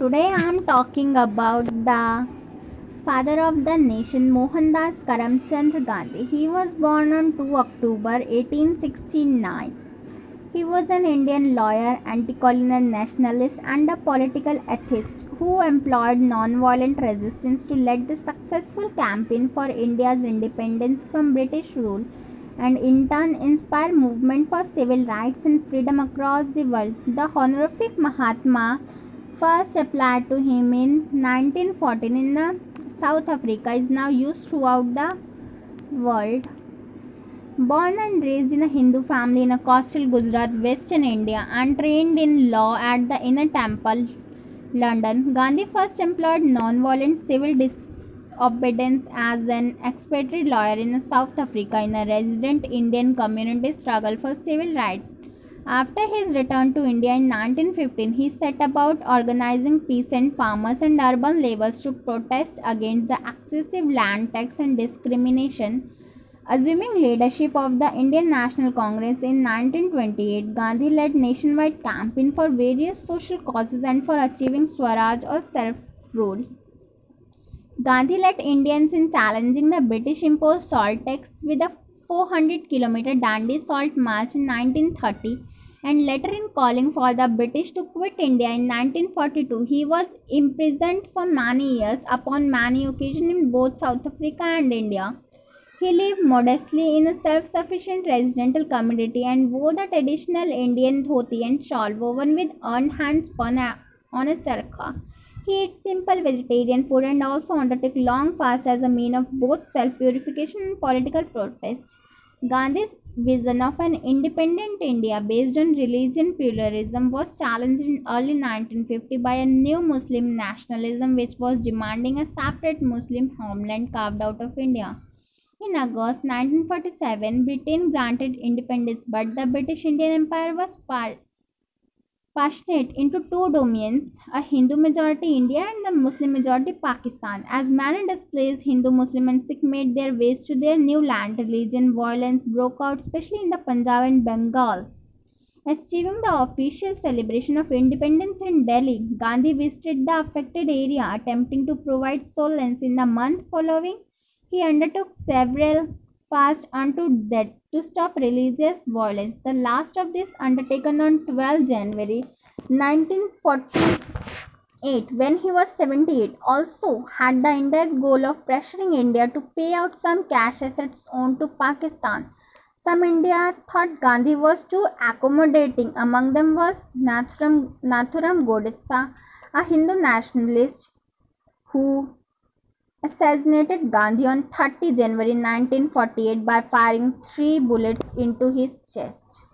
Today I am talking about the father of the nation Mohandas Karamchand Gandhi. He was born on 2 October 1869. He was an Indian lawyer, anti-colonial nationalist and a political atheist who employed non-violent resistance to lead the successful campaign for India's independence from British rule and in turn inspire movement for civil rights and freedom across the world. The honorific Mahatma first applied to him in 1914 in the South Africa is now used throughout the world. Born and raised in a Hindu family in a coastal Gujarat, Western India, and trained in law at the Inner Temple, London, Gandhi first employed non-violent civil disobedience as an expatriate lawyer in South Africa in a resident Indian community struggle for civil rights. After his return to India in 1915, he set about organizing peasant farmers and urban laborers to protest against the excessive land tax and discrimination Assuming leadership of the Indian National Congress in 1928, Gandhi led nationwide campaign for various social causes and for achieving Swaraj or self-rule. Gandhi led Indians in challenging the British imposed salt tax with a 400 km Dandi Salt March in 1930 and later in calling for the British to quit India in 1942. He was imprisoned for many years upon many occasions in both South Africa and India. He lived modestly in a self-sufficient residential community and wore the traditional Indian dhoti and shawl woven with earned hand spun on a charkha. He ate simple vegetarian food and also undertook long fasts as a means of both self-purification and political protest. Gandhi's vision of an independent India based on religion pluralism was challenged in early 1950 by a new Muslim nationalism which was demanding a separate Muslim homeland carved out of India. In August 1947, Britain granted independence, but the British Indian Empire was partitioned into two dominions, a Hindu majority India and the Muslim majority Pakistan. As many displaced Hindu, Muslim and Sikh made their ways to their new land, religion violence broke out, especially in the Punjab and Bengal. Achieving the official celebration of independence in Delhi, Gandhi visited the affected area, attempting to provide solace in the month following he undertook several fasts unto death to stop religious violence. The last of these undertaken on 12 January 1948 when he was 78 also had the indirect goal of pressuring India to pay out some cash assets owed to Pakistan. Some India thought Gandhi was too accommodating. Among them was Nathuram, Nathuram a Hindu nationalist who assassinated Gandhi on 30 January 1948 by firing three bullets into his chest.